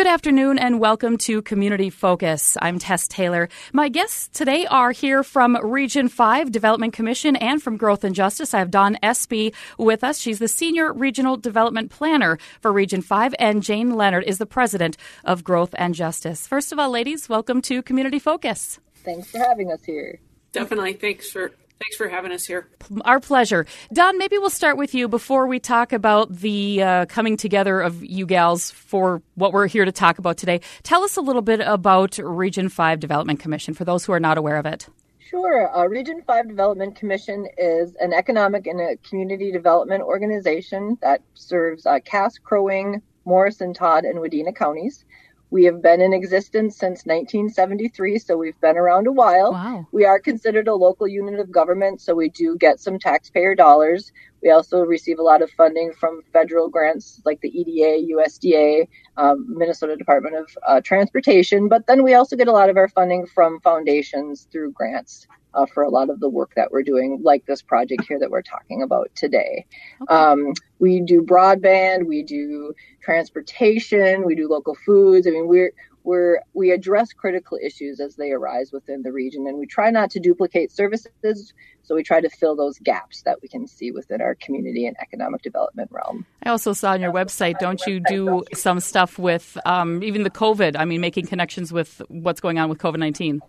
Good afternoon and welcome to Community Focus. I'm Tess Taylor. My guests today are here from Region 5 Development Commission and from Growth and Justice. I have Dawn Espy with us. She's the Senior Regional Development Planner for Region 5, and Jane Leonard is the President of Growth and Justice. First of all, ladies, welcome to Community Focus. Thanks for having us here. Definitely. Thanks for Thanks for having us here. Our pleasure. Dawn, maybe we'll start with you before we talk about the uh, coming together of you gals for what we're here to talk about today. Tell us a little bit about Region 5 Development Commission for those who are not aware of it. Sure. Uh, Region 5 Development Commission is an economic and a community development organization that serves uh, Cass, Crow Wing, Morrison, Todd, and Wadena counties. We have been in existence since 1973, so we've been around a while. Wow. We are considered a local unit of government, so we do get some taxpayer dollars. We also receive a lot of funding from federal grants like the EDA, USDA, um, Minnesota Department of uh, Transportation, but then we also get a lot of our funding from foundations through grants uh, for a lot of the work that we're doing, like this project here that we're talking about today. Okay. Um, we do broadband, we do transportation, we do local foods. I mean, we're we're we address critical issues as they arise within the region, and we try not to duplicate services. So we try to fill those gaps that we can see within our community and economic development realm. I also saw on your website, don't you do some stuff with um, even the COVID? I mean, making connections with what's going on with COVID nineteen.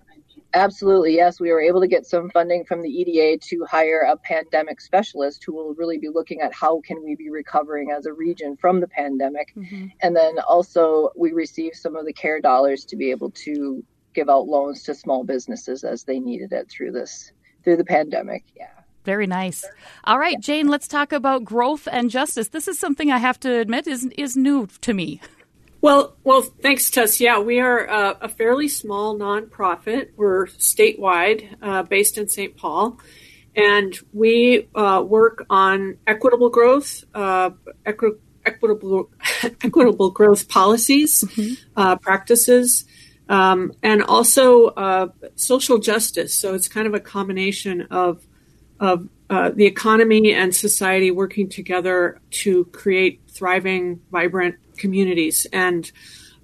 Absolutely, yes. We were able to get some funding from the EDA to hire a pandemic specialist who will really be looking at how can we be recovering as a region from the pandemic. Mm-hmm. And then also we received some of the care dollars to be able to give out loans to small businesses as they needed it through this through the pandemic. Yeah. Very nice. All right, Jane, let's talk about growth and justice. This is something I have to admit is is new to me. Well, well, thanks, Tess. Yeah, we are uh, a fairly small nonprofit. We're statewide, uh, based in St. Paul, and we uh, work on equitable growth, uh, equi- equitable equitable growth policies, mm-hmm. Uh, practices, um, and also uh, social justice. So it's kind of a combination of of the economy and society working together to create thriving, vibrant communities. And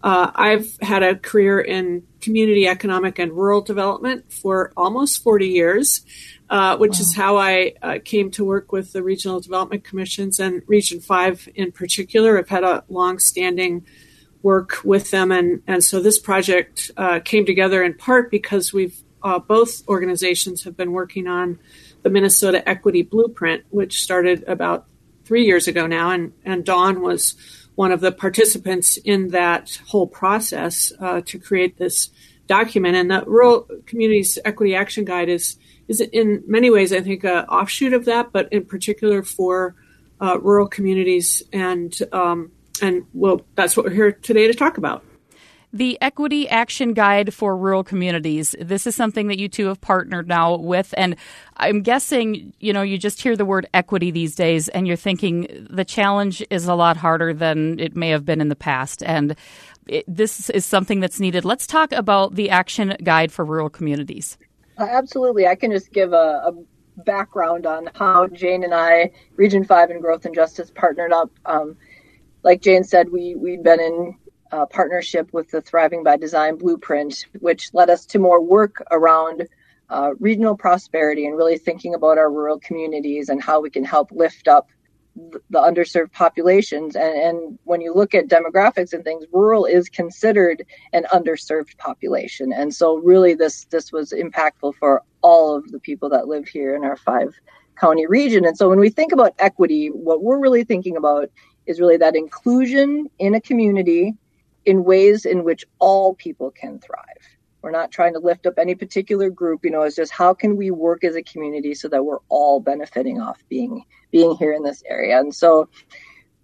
uh, I've had a career in community economic and rural development for almost 40 years, uh, which wow. is how I uh, came to work with the regional development commissions and Region 5 in particular. I've had a long standing work with them. And, and so this project uh, came together in part because we've uh, both organizations have been working on the Minnesota Equity Blueprint, which started about three years ago now. And, and Dawn was one of the participants in that whole process uh, to create this document. And the Rural Communities Equity Action Guide is is in many ways, I think, an offshoot of that, but in particular for uh, rural communities. And um, and well, that's what we're here today to talk about the Equity Action Guide for Rural Communities. This is something that you two have partnered now with. And I'm guessing, you know, you just hear the word equity these days and you're thinking the challenge is a lot harder than it may have been in the past. And it, this is something that's needed. Let's talk about the Action Guide for Rural Communities. Uh, absolutely. I can just give a, a background on how Jane and I, Region 5 and Growth and Justice, partnered up. Um, like Jane said, we, we'd been in uh, partnership with the Thriving by Design Blueprint, which led us to more work around uh, regional prosperity and really thinking about our rural communities and how we can help lift up the underserved populations. And, and, when you look at demographics and things, rural is considered an underserved population. And so, really, this this was impactful for all of the people that live here in our five county region. And so, when we think about equity, what we're really thinking about is really that inclusion in a community in ways in which all people can thrive. We're not trying to lift up any particular group, you know, it's just how can we work as a community so that we're all benefiting off being being here in this area. And so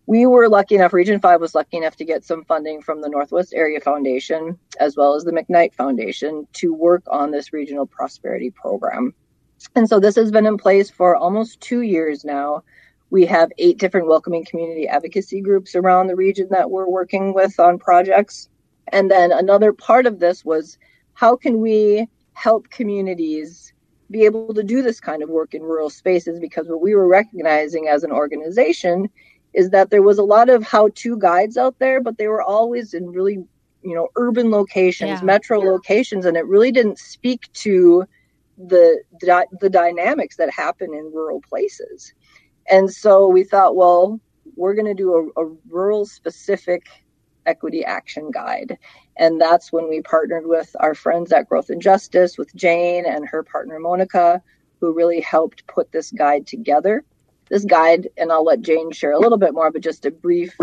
we were lucky enough, Region 5 was lucky enough to get some funding from the Northwest Area Foundation as well as the McKnight Foundation to work on this regional prosperity program. And so this has been in place for almost two years now. We have eight different welcoming community advocacy groups around the region that we're working with on projects. And then another part of this was how can we help communities be able to do this kind of work in rural spaces? Because what we were recognizing as an organization is that there was a lot of how-to guides out there, but they were always in really, you know, urban locations, yeah. metro locations, and it really didn't speak to the the dynamics that happen in rural places. And so we thought, well, we're going to do a, a rural specific equity action guide. And that's when we partnered with our friends at Growth and Justice, with Jane and her partner Monica, who really helped put this guide together. This guide, and I'll let Jane share a little bit more, but just a brief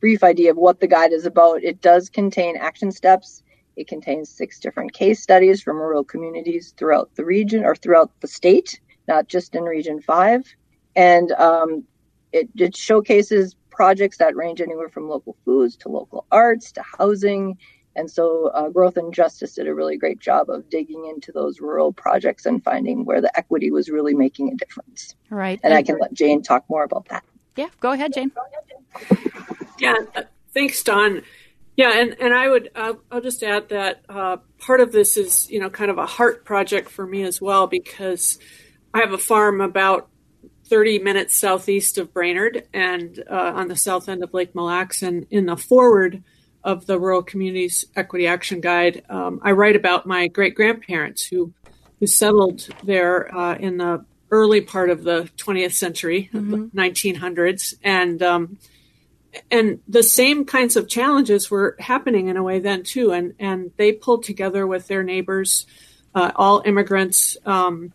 brief idea of what the guide is about. It does contain action steps. It contains six different case studies from rural communities throughout the region or throughout the state, not just in Region 5. And um, it, it showcases projects that range anywhere from local foods to local arts to housing. And so, uh, Growth and Justice did a really great job of digging into those rural projects and finding where the equity was really making a difference. Right. And, and I can let Jane talk more about that. Yeah, go ahead, Jane. Yeah, uh, thanks, Dawn. Yeah, and, and I would uh, I'll just add that uh, part of this is you know kind of a heart project for me as well because I have a farm about 30 minutes southeast of Brainerd and uh, on the south end of Lake Mille Lacs. And in the foreword of the Rural Communities Equity Action Guide, um, I write about my great grandparents who who settled there uh, in the early part of the 20th century, mm-hmm. 1900s, and um, and the same kinds of challenges were happening in a way then too. And and they pulled together with their neighbors, uh, all immigrants. Um,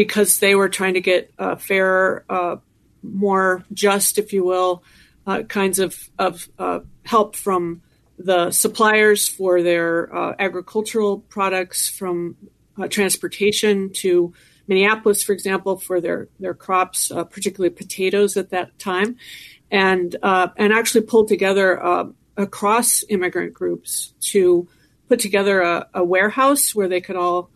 because they were trying to get uh, fairer, uh, more just, if you will, uh, kinds of, of uh, help from the suppliers for their uh, agricultural products, from uh, transportation to Minneapolis, for example, for their their crops, particularly potatoes at that time, and and actually pulled together across immigrant groups to put together a, a warehouse where they could all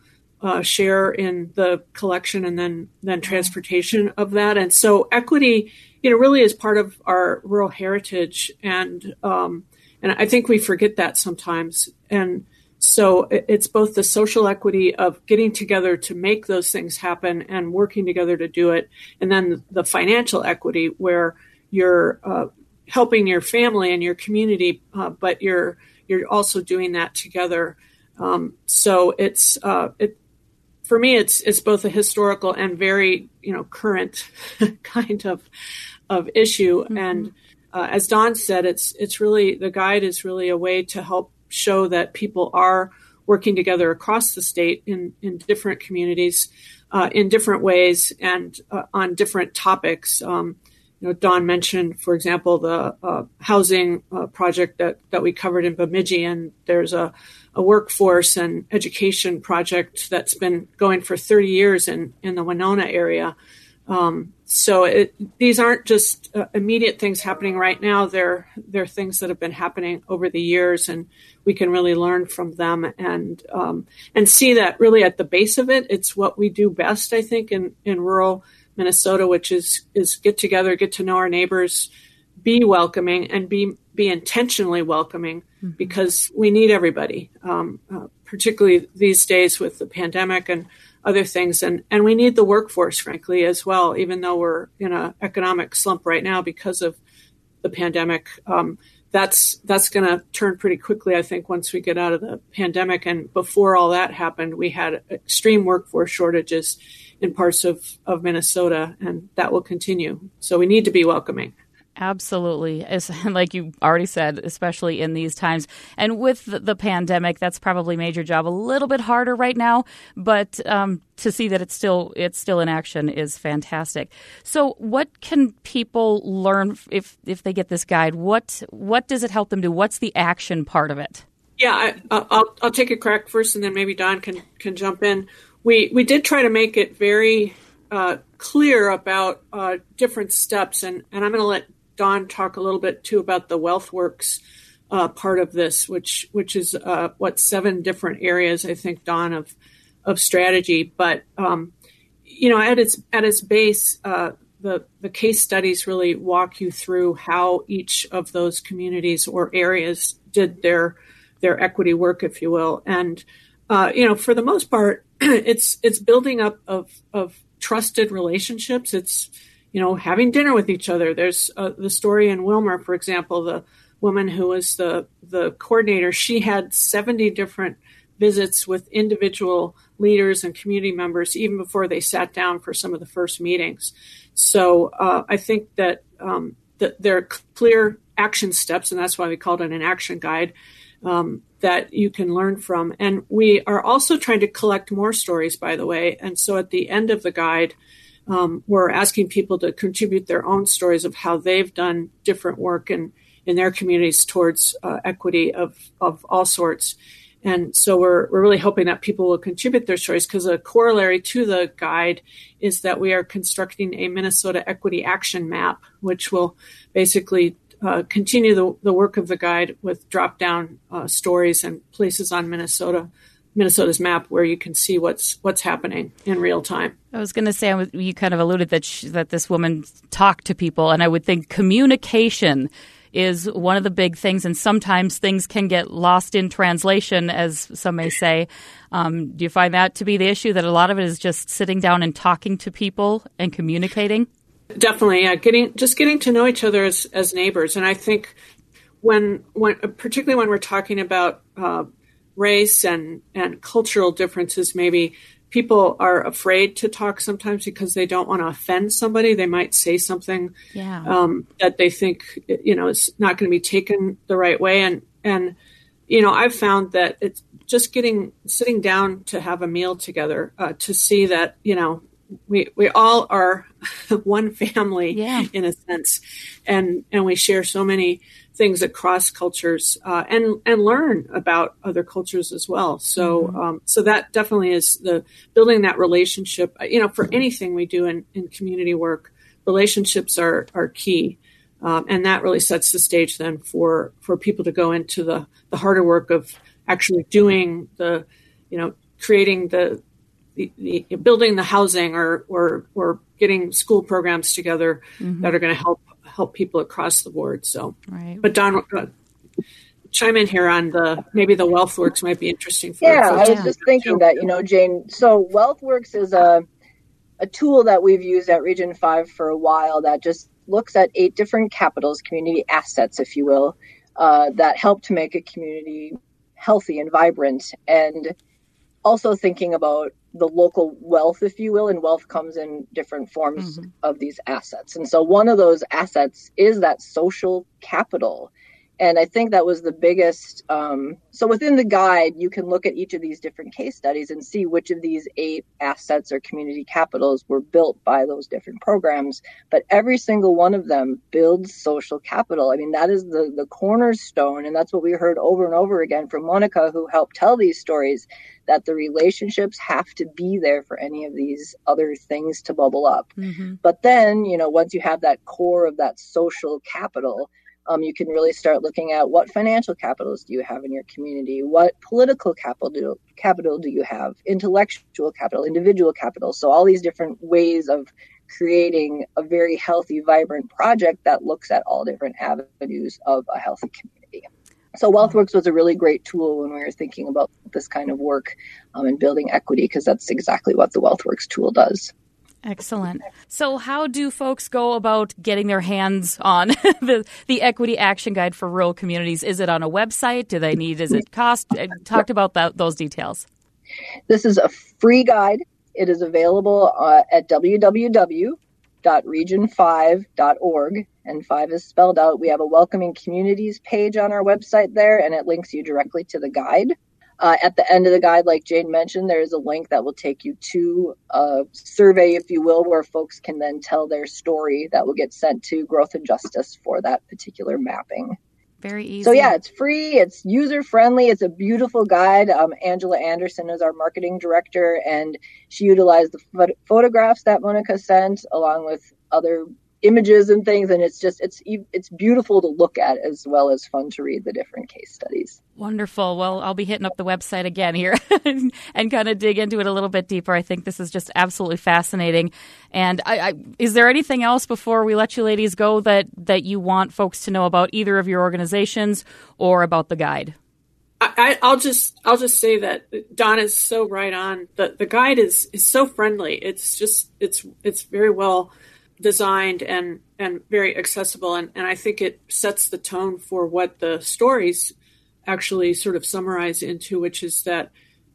uh, share in the collection and then then transportation of that. And so equity, you know, really is part of our rural heritage, and um, and I think we forget that sometimes. And so it's both the social equity of getting together to make those things happen and working together to do it, and then the financial equity where you're uh, helping your family and your community, uh, but you're you're also doing that together. Um, so it's uh, it, for me, it's it's both a historical and very you know current kind of of issue. Mm-hmm. And uh, as Dawn said, it's it's really the guide is really a way to help show that people are working together across the state in in different communities, uh, in different ways, and uh, on different topics. Um, you know, Dawn mentioned, for example, the uh, housing uh, project that that we covered in Bemidji, and there's a a workforce and education project that's been going for 30 years in, in the Winona area. Um, so it, these aren't just uh, immediate things happening right now. They're they're things that have been happening over the years, and we can really learn from them and um, and see that really at the base of it, it's what we do best. I think in in rural Minnesota, which is is get together, get to know our neighbors, be welcoming, and be be intentionally welcoming mm-hmm. because we need everybody, um, uh, particularly these days with the pandemic and other things. And, and we need the workforce, frankly, as well, even though we're in an economic slump right now because of the pandemic. Um, that's that's going to turn pretty quickly, I think, once we get out of the pandemic. And before all that happened, we had extreme workforce shortages in parts of, of Minnesota, and that will continue. So we need to be welcoming. Absolutely. As, like you already said, especially in these times. And with the, pandemic, that's probably made your job a little bit harder right now. But um, to see that it's still it's still in action is fantastic. So, what can people learn if if they get this guide? What what does it help them do? What's the action part of it? Yeah, I, will I'll take a crack first, and then maybe Dawn can can jump in. We we did try to make it very uh, clear about uh, different steps, and, and I'm going to let Dawn talk a little bit too about the WealthWorks uh, part of this, which which is uh, what seven different areas I think Dawn of of strategy. But um, you know, at its at its base, uh, the the case studies really walk you through how each of those communities or areas did their their equity work, if you will, and uh, you know, for the most part, it's it's building up of of trusted relationships. It's you know, having dinner with each other. There's uh, the story in Willmar, for example, the woman who was the the coordinator. She had 70 different visits with individual leaders and community members even before they sat down for some of the first meetings. So uh, I think that um, that there are clear action steps, and that's why we called it an action guide um, that you can learn from. And we are also trying to collect more stories, by the way. And so at the end of the guide, um, we're asking people to contribute their own stories of how they've done different work in, in their communities towards uh, equity of, of all sorts. And so we're, we're really hoping that people will contribute their stories because a corollary to the guide is that we are constructing a Minnesota equity action map, which will basically uh, continue the, the work of the guide with drop down uh, stories and places on Minnesota Minnesota's map where you can see what's what's happening in real time. I was going to say you kind of alluded that she, that this woman talked to people, and I would think communication is one of the big things, and sometimes things can get lost in translation, as some may say. Um, do you find that to be the issue? That a lot of it is just sitting down and talking to people and communicating. Definitely, yeah. Getting just getting to know each other as as neighbors, and I think when when particularly when we're talking about uh, race and and cultural differences, maybe people are afraid to talk sometimes because they don't want to offend somebody. They might say something yeah. um, that they think you know is not going to be taken the right way, and and you know I've found that it's just getting sitting down to have a meal together uh, to see that you know we we all are one family yeah. in a sense, and and we share so many things across cultures uh, and and learn about other cultures as well. So mm-hmm. um, so that definitely is the building that relationship. You know, for anything we do in, in community work, relationships are are key, um, and that really sets the stage then for for people to go into the the harder work of actually doing the you know creating the the, the, building the housing or, or, or getting school programs together mm-hmm. that are going to help help people across the board. So, right. but Dawn, uh, chime in here on the maybe the WealthWorks might be interesting for. Yeah, I was just thinking that you know, Jane. So WealthWorks is a a tool that we've used at Region Five for a while that just looks at eight different capitals, community assets, if you will, uh, that help to make a community healthy and vibrant, and also thinking about the local wealth, if you will, and wealth comes in different forms mm-hmm. of these assets. And so one of those assets is that social capital and I think that was the biggest. Um, so within the guide, you can look at each of these different case studies and see which of these eight assets or community capitals were built by those different programs. But every single one of them builds social capital. I mean, that is the the cornerstone, and that's what we heard over and over again from Monica, who helped tell these stories. That the relationships have to be there for any of these other things to bubble up. Mm-hmm. But then, you know, once you have that core of that social capital um, you can really start looking at what financial capitals do you have in your community? What political capital do, capital do you have? Intellectual capital individual capital. So all these different ways of creating a very healthy vibrant project that looks at all different avenues of a healthy community. So wealthworks was a really great tool when we were thinking about this kind of work um, and building equity because that's exactly what the wealthworks tool does Excellent. So, how do folks go about getting their hands on the, the Equity Action Guide for Rural Communities? Is it on a website? Do they need? Is it cost? Uh, talked about that, those details. This is a free guide. It is available uh, at www.region5.org, and five is spelled out. We have a welcoming communities page on our website there, and it links you directly to the guide. Uh, at the end of the guide, like Jane mentioned, there is a link that will take you to a survey, if you will, where folks can then tell their story that will get sent to Growth and Justice for that particular mapping. Very easy. So yeah, it's free. It's user friendly. It's a beautiful guide. Um, Angela Anderson is our marketing director, and she utilized the photographs that Monica sent along with other images and things and it's just it's it's beautiful to look at as well as fun to read the different case studies. Wonderful. Well i'll be hitting up the website again here and kind of dig into it a little bit deeper. I think this is just absolutely fascinating. And I, I, is there anything else before we let you ladies go that that you want folks to know about either of your organizations or about the guide? I, will just I'll just say that Dawn is so right on. The the guide is is so friendly. It's just it's it's very well designed and and very accessible and, and I think it sets the tone for what the stories actually sort of summarize into, which is that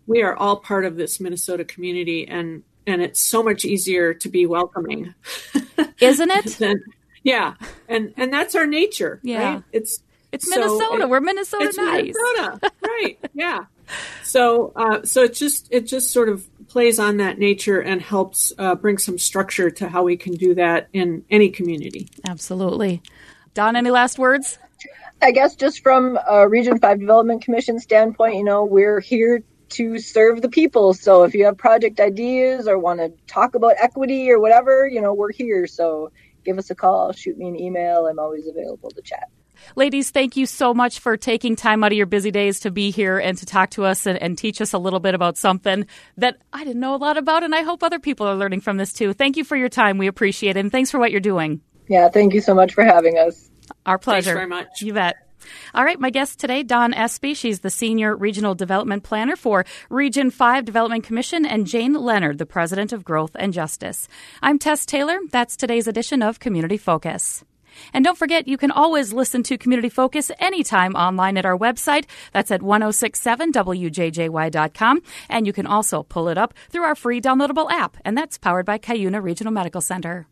we are all part of this Minnesota community and and it's so much easier to be welcoming. Isn't it? than, yeah. And and that's our nature. Yeah. Right? It's it's Minnesota. It, We're Minnesota it's nice. Minnesota. right. Yeah. So uh, so it just it just sort of plays on that nature and helps uh, bring some structure to how we can do that in any community. Absolutely. Dawn, any last words? I guess just from a Region 5 Development Commission standpoint, you know, we're here to serve the people. So if you have project ideas or want to talk about equity or whatever, you know, we're here. So give us a call, shoot me an email. I'm always available to chat. Ladies, thank you so much for taking time out of your busy days to be here and to talk to us and, and, teach us a little bit about something that I didn't know a lot about, and I hope other people are learning from this too. Thank you for your time. We appreciate it, and thanks for what you're doing. Yeah, thank you so much for having us. Our pleasure. Thanks very much. You bet. All right, my guest today, Dawn Espy. She's the Senior Regional Development Planner for Region 5 Development Commission, and Jane Leonard, the President of Growth and Justice. I'm Tess Taylor. That's today's edition of Community Focus. And don't forget, you can always listen to Community Focus anytime online at our website. That's at 1067wjjy.com. And you can also pull it up through our free downloadable app, and that's powered by Cuyuna Regional Medical Center.